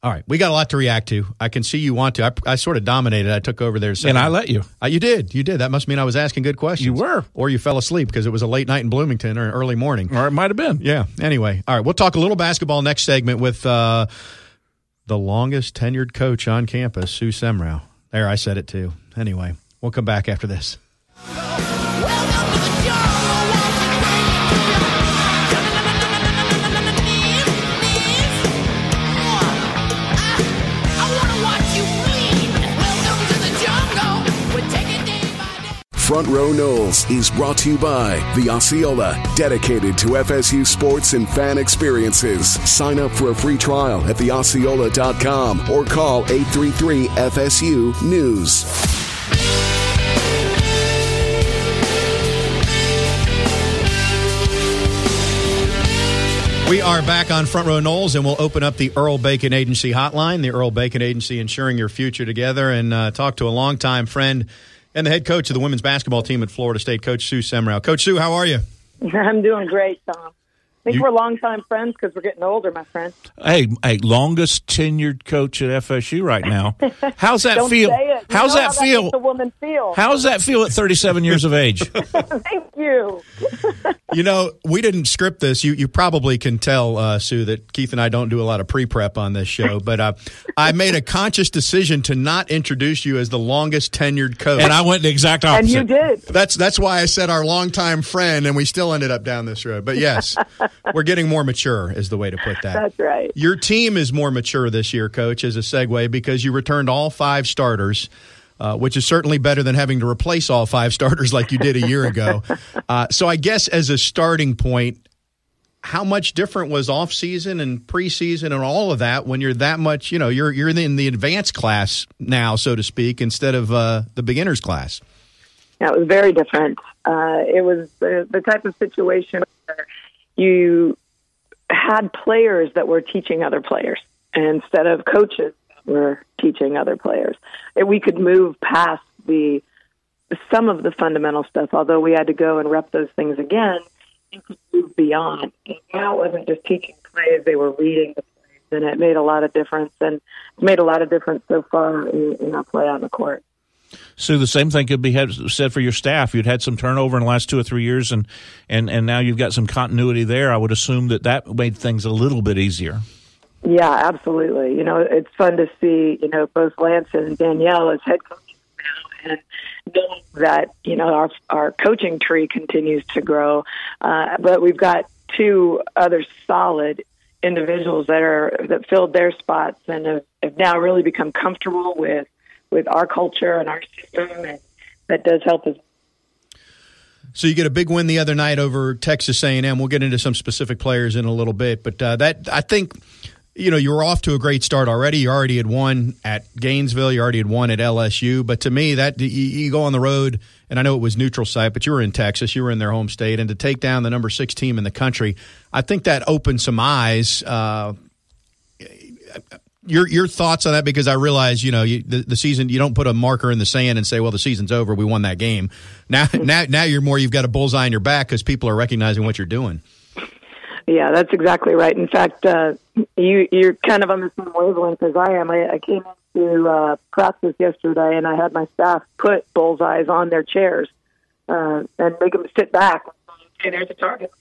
All right, we got a lot to react to. I can see you want to. I, I sort of dominated. I took over there, and I let you. Uh, you did. You did. That must mean I was asking good questions. You were, or you fell asleep because it was a late night in Bloomington or an early morning, or it might have been. Yeah. Anyway, all right. We'll talk a little basketball next segment with uh, the longest tenured coach on campus, Sue Semrau. There, I said it too. Anyway, we'll come back after this. Front Row Noles is brought to you by the Osceola, dedicated to FSU sports and fan experiences. Sign up for a free trial at theosceola.com or call 833 FSU News. We are back on Front Row Noles, and we'll open up the Earl Bacon Agency hotline. The Earl Bacon Agency, ensuring your future together, and uh, talk to a longtime friend and the head coach of the women's basketball team at Florida State, Coach Sue Semrau. Coach Sue, how are you? <laughs> I'm doing great, Tom. I think you, we're longtime friends because we're getting older, my friend. Hey, hey, longest tenured coach at FSU right now. <laughs> How's that feel? How's that how feel? The woman feel. How's that feel at 37 years of age? <laughs> <laughs> Thank you. you know, we didn't script this. You you probably can tell, uh, Sue, that Keith and I don't do a lot of pre prep on this show. But uh, I made a conscious decision to not introduce you as the longest tenured coach, and I went the exact opposite. And you did. That's that's why I said our longtime friend, and we still ended up down this road. But yes. We're getting more mature, is the way to put that. That's right. Your team is more mature this year, Coach, as a segue, because you returned all five starters. Uh, which is certainly better than having to replace all five starters like you did a year ago. <laughs> Uh, so I guess as a starting point, how much different was off season and preseason and all of that when you're that much, you know, you're you're in the advanced class now, so to speak, instead of uh, the beginners class. Yeah, it was very different. Uh, it was the, the type of situation where you had players that were teaching other players instead of coaches were teaching other players. We could move past the some of the fundamental stuff, although we had to go and rep those things again and could move beyond. And now it wasn't just teaching plays, they were reading the plays, and it made a lot of difference and it's made a lot of difference so far in, in our play on the court. Sue, the same thing could be said for your staff. You'd had some turnover in the last two or three years, and and and now you've got some continuity there. I would assume that that made things a little bit easier. Yeah, absolutely. You know, it's fun to see you know both Lance and Danielle as head coaches now, and knowing that you know our our coaching tree continues to grow. Uh, but we've got two other solid individuals that are that filled their spots and have, have now really become comfortable with with our culture and our system, and that does help us. So you get a big win the other night over Texas A&M. We'll get into some specific players in a little bit, but uh, that I think you know you were off to a great start already. You already had won at Gainesville. You already had won at LSU. But to me, that you, you go on the road, and I know it was neutral site, but you were in Texas. You were in their home state, and to take down the number six team in the country, I think that opened some eyes. Uh, your your thoughts on that because I realize you know you, the, the season you don't put a marker in the sand and say well the season's over we won that game now <laughs> now now you're more you've got a bullseye on your back because people are recognizing what you're doing. Yeah, that's exactly right. In fact, uh, you you're kind of on the same wavelength as I am. I, I came into uh, practice yesterday and I had my staff put bullseyes on their chairs uh, and make them sit back. Okay, there's a target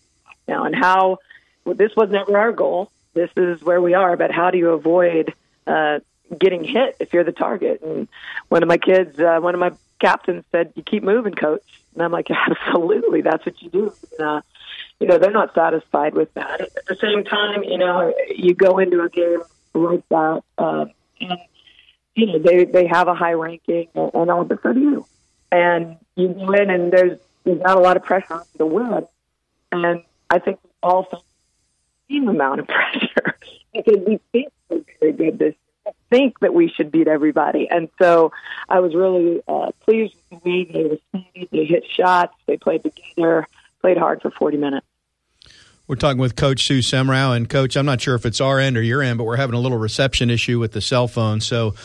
now, and how well, this was never our goal this is where we are, but how do you avoid uh, getting hit if you're the target? And one of my kids, uh, one of my captains said, "You keep moving, coach." And I'm like, <laughs> "Absolutely, that's what you do." And, uh, you know, they're not satisfied with that. At the same time, you know, you go into a game like that, uh, and you know they they have a high ranking, and all, but so do you. And you go in, and there's there's not a lot of pressure to win. And I think also same amount of pressure <laughs> because we think we're very good this think that we should beat everybody. And so I was really uh, pleased with the way they responded. They hit shots. They played together, played hard for 40 minutes. We're talking with Coach Sue Semrau. And, Coach, I'm not sure if it's our end or your end, but we're having a little reception issue with the cell phone. So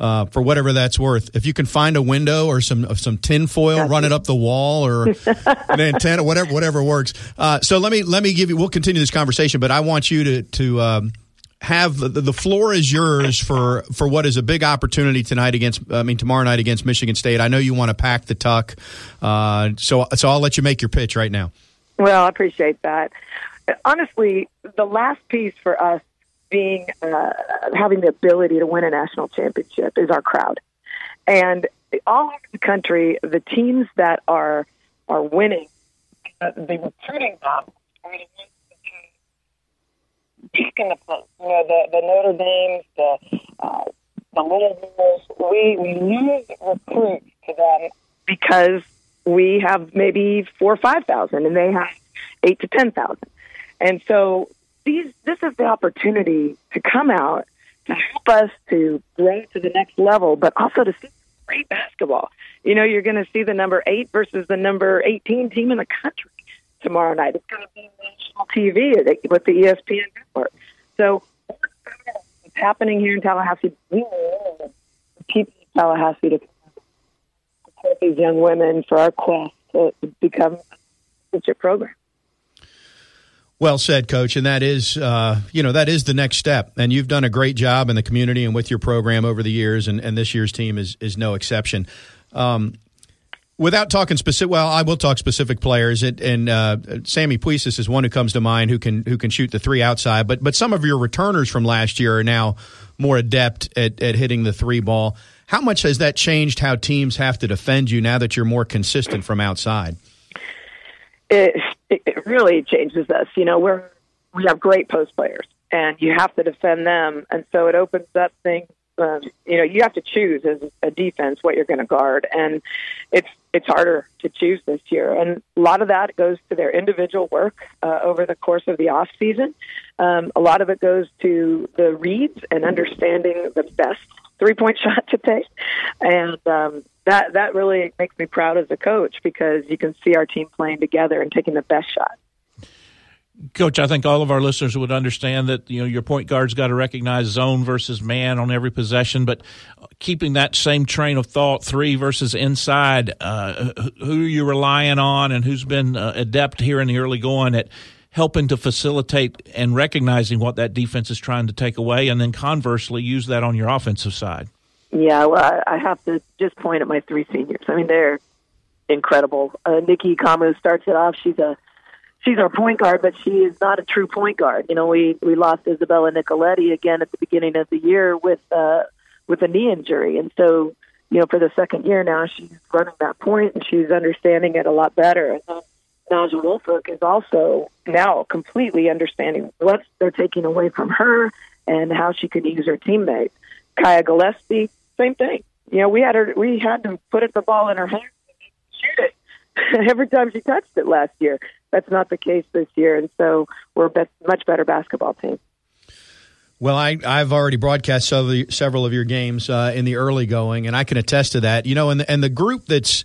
uh, for whatever that's worth. If you can find a window or some some tin foil, run it up the wall or <laughs> an antenna, whatever whatever works. Uh, so let me let me give you. We'll continue this conversation, but I want you to to. Um, have the, the floor is yours for for what is a big opportunity tonight against I mean tomorrow night against Michigan State. I know you want to pack the tuck, uh, so so I'll let you make your pitch right now. Well, I appreciate that. Honestly, the last piece for us being uh, having the ability to win a national championship is our crowd, and all over the country, the teams that are are winning, uh, the recruiting them are the ones taking the place. You know, the the Notre Dames, the uh, the Louisville's. We we lose recruits to them because we have maybe four or five thousand, and they have eight to ten thousand. And so these this is the opportunity to come out to help us to grow to the next level, but also to see great basketball. You know, you're going to see the number eight versus the number 18 team in the country tomorrow night. It's going to be national TV with the ESPN network. So what's happening here in Tallahassee? We people in Tallahassee to support these young women for our quest to become a program. Well said, Coach, and that is, uh, you know, that is the next step. And you've done a great job in the community and with your program over the years, and, and this year's team is is no exception. Um, without talking specific, well, I will talk specific players. It, and uh, Sammy Puisis is one who comes to mind who can who can shoot the three outside. But but some of your returners from last year are now more adept at, at hitting the three ball. How much has that changed how teams have to defend you now that you're more consistent from outside? It, it really changes us. You know, we're we have great post players, and you have to defend them, and so it opens up things um, you know you have to choose as a defense what you're going to guard, and it's it's harder to choose this year. And a lot of that goes to their individual work uh, over the course of the off season. Um, a lot of it goes to the reads and understanding the best three point <laughs> shot to take, and um, that that really makes me proud as a coach because you can see our team playing together and taking the best shot. Coach, I think all of our listeners would understand that you know your point guard's got to recognize zone versus man on every possession, but keeping that same train of thought, three versus inside, uh, who are you relying on, and who's been uh, adept here in the early going at helping to facilitate and recognizing what that defense is trying to take away, and then conversely use that on your offensive side. Yeah, well, I have to just point at my three seniors. I mean, they're incredible. Uh, Nicki Ekhomu starts it off. She's a she's our point guard, but she is not a true point guard. You know, we we lost Isabella Nicoletti again at the beginning of the year with uh, with a knee injury, and so you know for the second year now she's running that point and she's understanding it a lot better. And then Nausia Woolfolk is also now completely understanding what they're taking away from her and how she can use her teammates. Kiah Gillespie, same thing. You know, we had her we had to put it the ball in her hands and shoot it <laughs> every time she touched it last year. That's not the case this year, and so we're a much better basketball team. Well, I, I've already broadcast several of your games uh, in the early going, and I can attest to that. You know, and the, and the group that's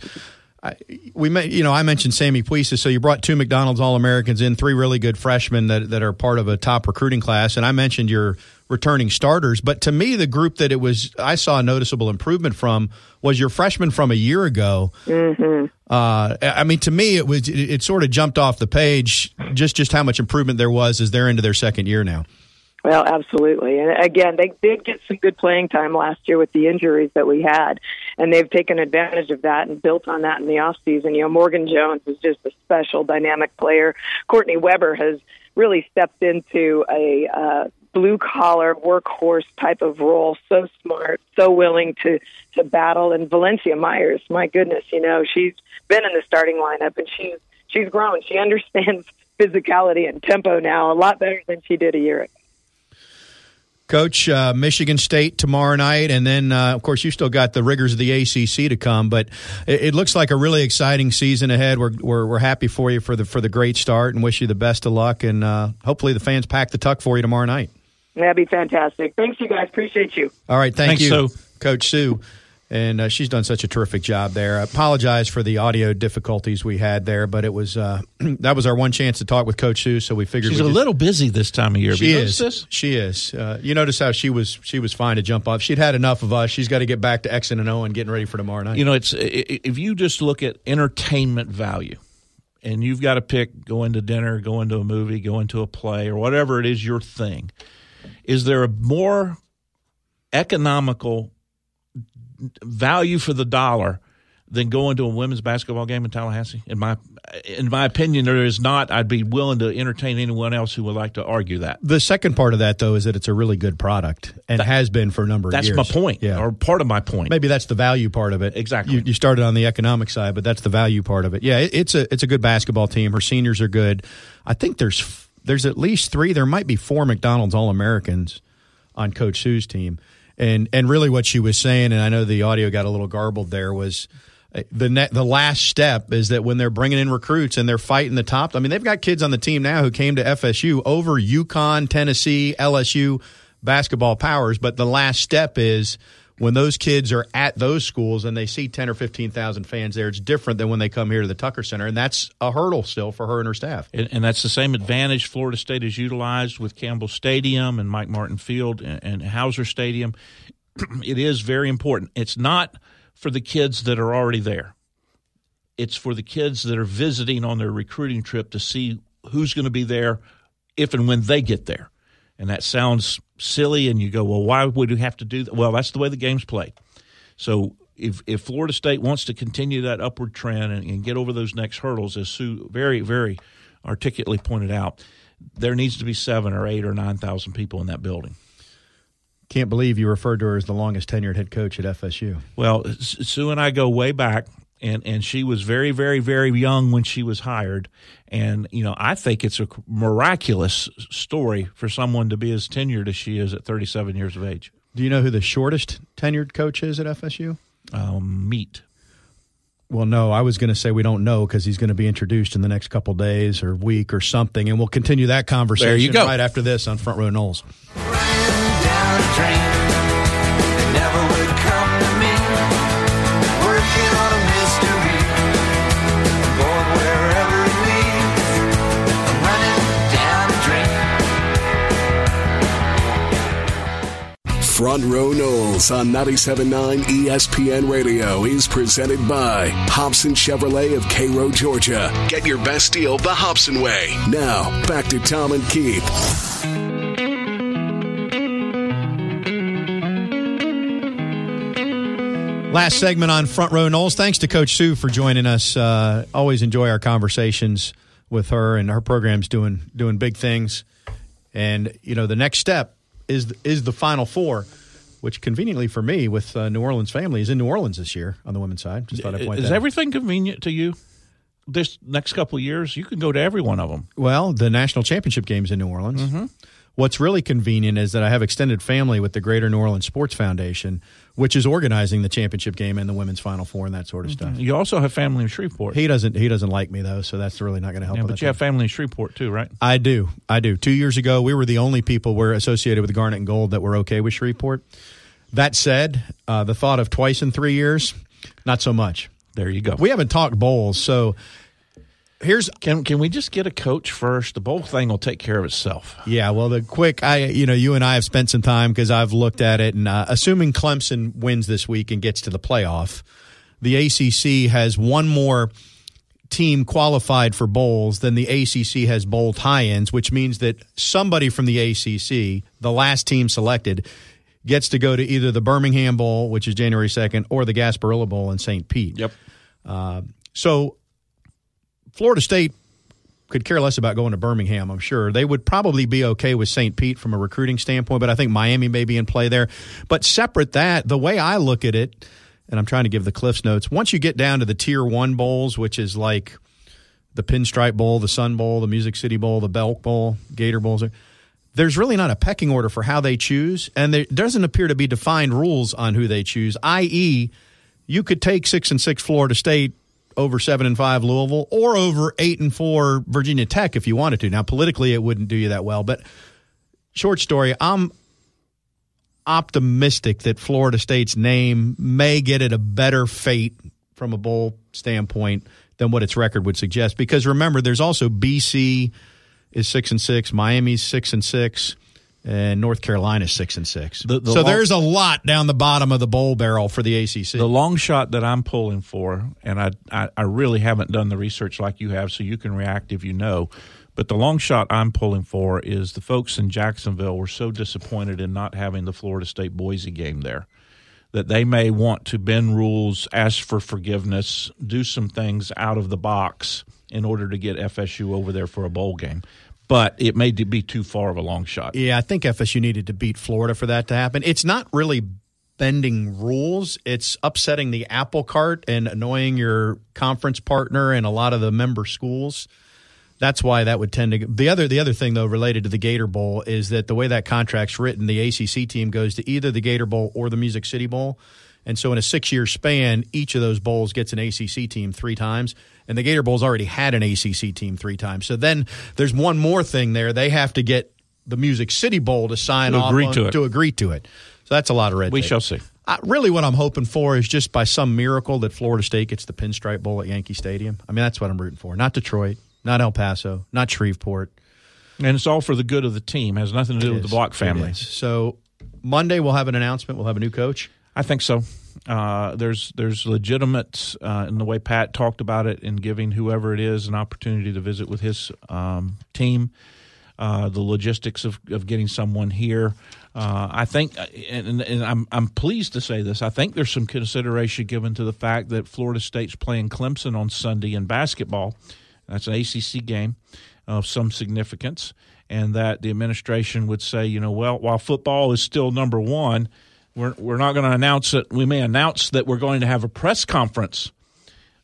I, we may, you know, I mentioned Sammy Puisis, so you brought two McDonald's All Americans in, three really good freshmen that that are part of a top recruiting class, and I mentioned your returning starters. But to me, the group that it was I saw a noticeable improvement from was your freshman from a year ago. Mm-hmm. Uh, I mean, to me, it was it, it, sort of jumped off the page just just how much improvement there was as they're into their second year now. Well, absolutely. And again, they did get some good playing time last year with the injuries that we had, and they've taken advantage of that and built on that in the off season. You know, Morgan Jones is just a special, dynamic player. Kourtney Weber has really stepped into a uh, blue collar workhorse type of role. So smart, so willing to to battle. And Valencia Myers, my goodness, you know, she's been in the starting lineup and she's she's grown. She understands <laughs> physicality and tempo now a lot better than she did a year ago. Coach, uh, Michigan State tomorrow night, and then uh, of course you still got the rigors of the ACC to come. But it, it, looks like a really exciting season ahead. We're, we're, we're happy for you for the for the great start, and wish you the best of luck. And uh, hopefully the fans pack the tuck for you tomorrow night. That'd be fantastic. Thanks, you guys. Appreciate you. All right, thank Thanks, you, Sue. Coach Sue. And uh, she's done such a terrific job there. I apologize for the audio difficulties we had there, but it was uh, <clears throat> that was our one chance to talk with Coach Sue, so we figured She's we'd a just- little busy this time of year. She is. this? She is. Uh, you notice how she was. She was fine to jump off. She'd had enough of us. She's got to get back to X and O and getting ready for tomorrow night. You know, it's if you just look at entertainment value, and you've got to pick going to dinner, going to a movie, going to a play, or whatever it is your thing. Is there a more economical value for the dollar than going to a women's basketball game in Tallahassee? In my in my opinion, there is not. I'd be willing to entertain anyone else who would like to argue that. the second part of that, though, is that it's a really good product and has been for a number of That's years. That's my point, Yeah. or part of my point. Maybe that's the value part of it. Exactly. You, you started on the economic side, but that's the value part of it. Yeah, it, it's a it's a good basketball team. Her seniors are good. I think there's there's at least three. There might be four McDonald's All Americans on Coach Sue's team. And and really, what she was saying, and I know the audio got a little garbled there, was uh, the the last step is that when they're bringing in recruits and they're fighting the top. I mean, they've got kids on the team now who came to FSU over UConn, Tennessee, LSU basketball powers. But the last step is when those kids are at those schools and they see ten or fifteen thousand fans there. It's different than when they come here to the Tucker Center, and that's a hurdle still for her and her staff. And, and that's the same advantage Florida State has utilized with Campbell Stadium and Mike Martin Field and, and Howser Stadium. <clears throat> it is very important. It's not for the kids that are already there. It's for the kids that are visiting on their recruiting trip to see who's going to be there if and when they get there. And that sounds silly, and you go, well, why would we have to do that? Well, that's the way the game's played. So if if Florida State wants to continue that upward trend and, and get over those next hurdles, as Sue very very articulately pointed out, there needs to be seven or eight or nine thousand people in that building. Can't believe you referred to her as the longest tenured head coach at FSU. Well, Sue and I go way back, and and she was very very very young when she was hired, and you know I think it's a miraculous story for someone to be as tenured as she is at 37 years of age. Do you know who the shortest tenured coach is at FSU? Um, meet. Well, no, I was going to say we don't know because he's going to be introduced in the next couple days or week or something, and we'll continue that conversation There you go. right after this on Front Row Noles. Front Row Noles on 97.9 ESPN Radio is presented by Hobson Chevrolet of Cairo, Georgia. Get your best deal the Hobson way. Now, back to Tom and Keith. Last segment on Front Row Noles. Thanks to Coach Sue for joining us. Uh, always enjoy our conversations with her, and her program's doing doing big things. And you know, the next step is is the Final Four, which conveniently for me, with uh, New Orleans family, is in New Orleans this year on the women's side. Just thought I'd point Is that out. everything convenient to you? This next couple of years, you can go to every one of them. Well, the national championship games in New Orleans. What's really convenient is that I have extended family with the Greater New Orleans Sports Foundation, which is organizing the championship game and the women's Final Four and that sort of stuff. You also have family in Shreveport. He doesn't. He doesn't like me though, so that's really not going to help. yeah, but you have family in Shreveport too, right? I do. I do. Two years ago, we were the only people we're associated with Garnet and Gold that were okay with Shreveport. That said, uh, the thought of twice in three years, not so much. There you go. We haven't talked bowls, so here's can can we just get a coach first? The bowl thing will take care of itself. Yeah, well, the quick, I, you know, you and I have spent some time because I've looked at it, and uh, assuming Clemson wins this week and gets to the playoff, the ACC has one more team qualified for bowls than the ACC has bowl tie-ins, which means that somebody from the ACC, the last team selected, gets to go to either the Birmingham Bowl, which is January second, or the Gasparilla Bowl in St. Pete. Yep. So Florida State could care less about going to Birmingham, I'm sure. They would probably be okay with St. Pete from a recruiting standpoint, but I think Miami may be in play there. But separate that, the way I look at it, and I'm trying to give the Cliffs notes, once you get down to the tier one bowls, which is like the Pinstripe Bowl, the Sun Bowl, the Music City Bowl, the Belk Bowl, Gator Bowls, there's really not a pecking order for how they choose, and there doesn't appear to be defined rules on who they choose, i.e., you could take six and six Florida State over seven and five Louisville or over eight and four Virginia Tech if you wanted to. Now, politically, it wouldn't do you that well, but short story, I'm optimistic that Florida State's name may get it a better fate from a bowl standpoint than what its record would suggest. Because remember, there's also BC is six and six, Miami's six and six, and North Carolina's six and six. The- the so long- there's a lot down the bottom of the bowl barrel for the ACC. The long shot that I'm pulling for, and I, I, I really haven't done the research like you have, so you can react if you know. But the long shot I'm pulling for is the folks in Jacksonville were so disappointed in not having the Florida State Boise game there that they may want to bend rules, ask for forgiveness, do some things out of the box in order to get FSU over there for a bowl game. But it may be too far of a long shot. Yeah, I think FSU needed to beat Florida for that to happen. It's not really bending rules, it's upsetting the apple cart and annoying your conference partner and a lot of the member schools. That's why that would tend to the other the other thing though related to the Gator Bowl is that the way that contract's written, the ACC team goes to either the Gator Bowl or the Music City Bowl. And so in a 6-year span, each of those bowls gets an ACC team 3 times, and the Gator Bowl's already had an ACC team 3 times. So then there's one more thing there. They have to get the Music City Bowl to sign To off agree on- to it. to agree to it. So that's a lot of red We tape. shall see. I, really, what I'm hoping for is just by some miracle that Florida State gets the Pinstripe Bowl at Yankee Stadium. I mean, that's what I'm rooting for. Not Detroit, not El Paso, not Shreveport. And it's all for the good of the team. has nothing to do It with the. Block It family. So Monday we'll have an announcement. We'll have a new coach. I think so. Uh, there's there's legitimate uh, in the way Pat talked about it in giving whoever it is an opportunity to visit with his um, team. Uh, the logistics of, of getting someone here. Uh, I think, and, and I'm I'm pleased to say this. I think there's some consideration given to the fact that Florida State's playing Clemson on Sunday in basketball. That's an ACC game of some significance, and that the administration would say, you know, well, while football is still number one, we're we're not going to announce it. We may announce that we're going to have a press conference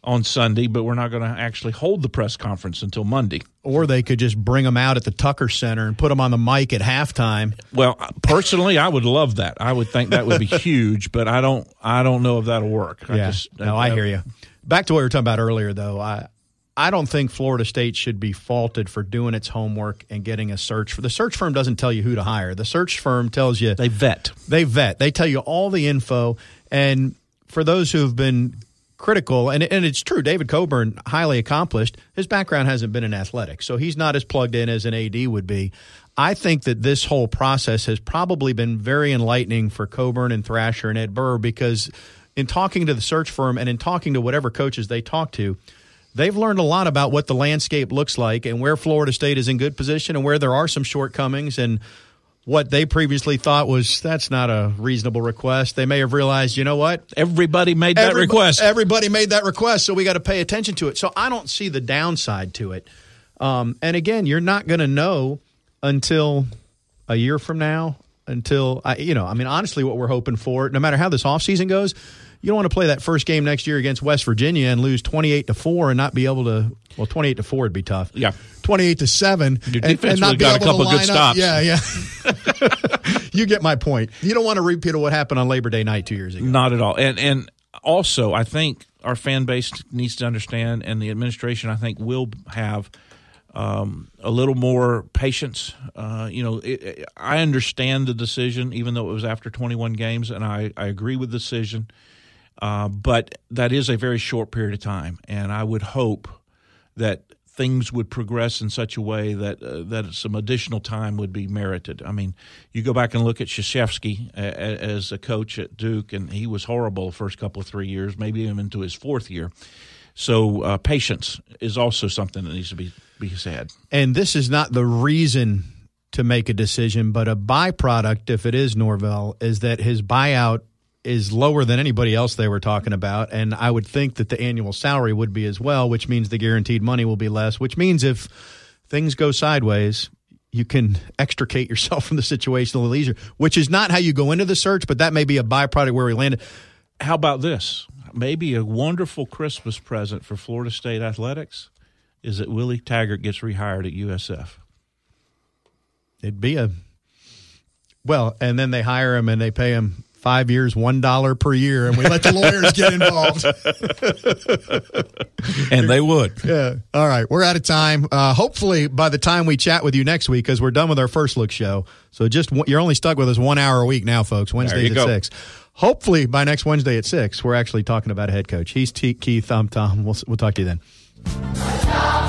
on Sunday, but we're not going to actually hold the press conference until Monday. Or they could just bring them out at the Tucker Center and put them on the mic at halftime. Well, personally, I would love that. I would think that would be <laughs> huge, but I don't. I don't know if that'll work. I yeah, just, no, I hear you. Back to what we were talking about earlier, though. I I don't think Florida State should be faulted for doing its homework and getting a search. For the search firm doesn't tell you who to hire. The search firm tells you They vet. they vet. They tell you all the info. And for those who have been critical, and, and it's true, David Coburn, highly accomplished, his background hasn't been in athletics. So he's not as plugged in as an AD would be. I think that this whole process has probably been very enlightening for Coburn and Thrasher and Ed Burr because in talking to the search firm and in talking to whatever coaches they talk to, they've learned a lot about what the landscape looks like and where Florida State is in good position and where there are some shortcomings and what they previously thought was that's not a reasonable request. They may have realized, you know what? Everybody made that Everybo- request. Everybody made that request, so we got to pay attention to it. So I don't see the downside to it. Um, and again, you're not going to know until a year from now. Until I, you know, I mean, honestly, what we're hoping for, no matter how this offseason goes, you don't want to play that first game next year against West Virginia and lose twenty eight to four and not be able to. Well, twenty eight to four would be tough. Yeah. twenty eight to seven. Your and- defense and not would've be got a able to couple good line up. stops. Yeah, yeah. <laughs> you get my point. You don't want to repeat what happened on Labor Day night two years ago. Not at all. And and also, I think our fan base needs to understand, and the administration, I think, will have um, a little more patience. Uh, you know, it, it- I understand the decision, even though it was after 21 games, and I, I agree with the decision. Uh, but that is a very short period of time, and I would hope that things would progress in such a way that uh, that some additional time would be merited. I mean, you go back and look at a- as a coach at Duke, and he was horrible the first couple of three years, maybe even into his fourth year. So uh, patience is also something that needs to be be said. and this is not the reason to make a decision, but a byproduct, if it is Norvell, is that his buyout is lower than anybody else they were talking about. And I would think that the annual salary would be as well, which means the guaranteed money will be less, which means if things go sideways, you can extricate yourself <laughs> from the situation a little easier, which is not how you go into the search, but that may be a byproduct where we landed. How about this? Maybe a wonderful Christmas present for Florida State athletics is that Willie Taggart gets rehired at USF. It'd be a well, and then they hire him and they pay him five years, one dollar per year, and we let the lawyers get involved. <laughs> And they would. Yeah. All right. We're out of time. Uh, hopefully, by the time we chat with you next week, because we're done with our first look show. So just you're only stuck with us one hour a week now, folks. Wednesdays at go. six. Hopefully, by next Wednesday at six, we're actually talking about a head coach. He's T- Keith. I'm Tom. We'll, we'll talk to you then.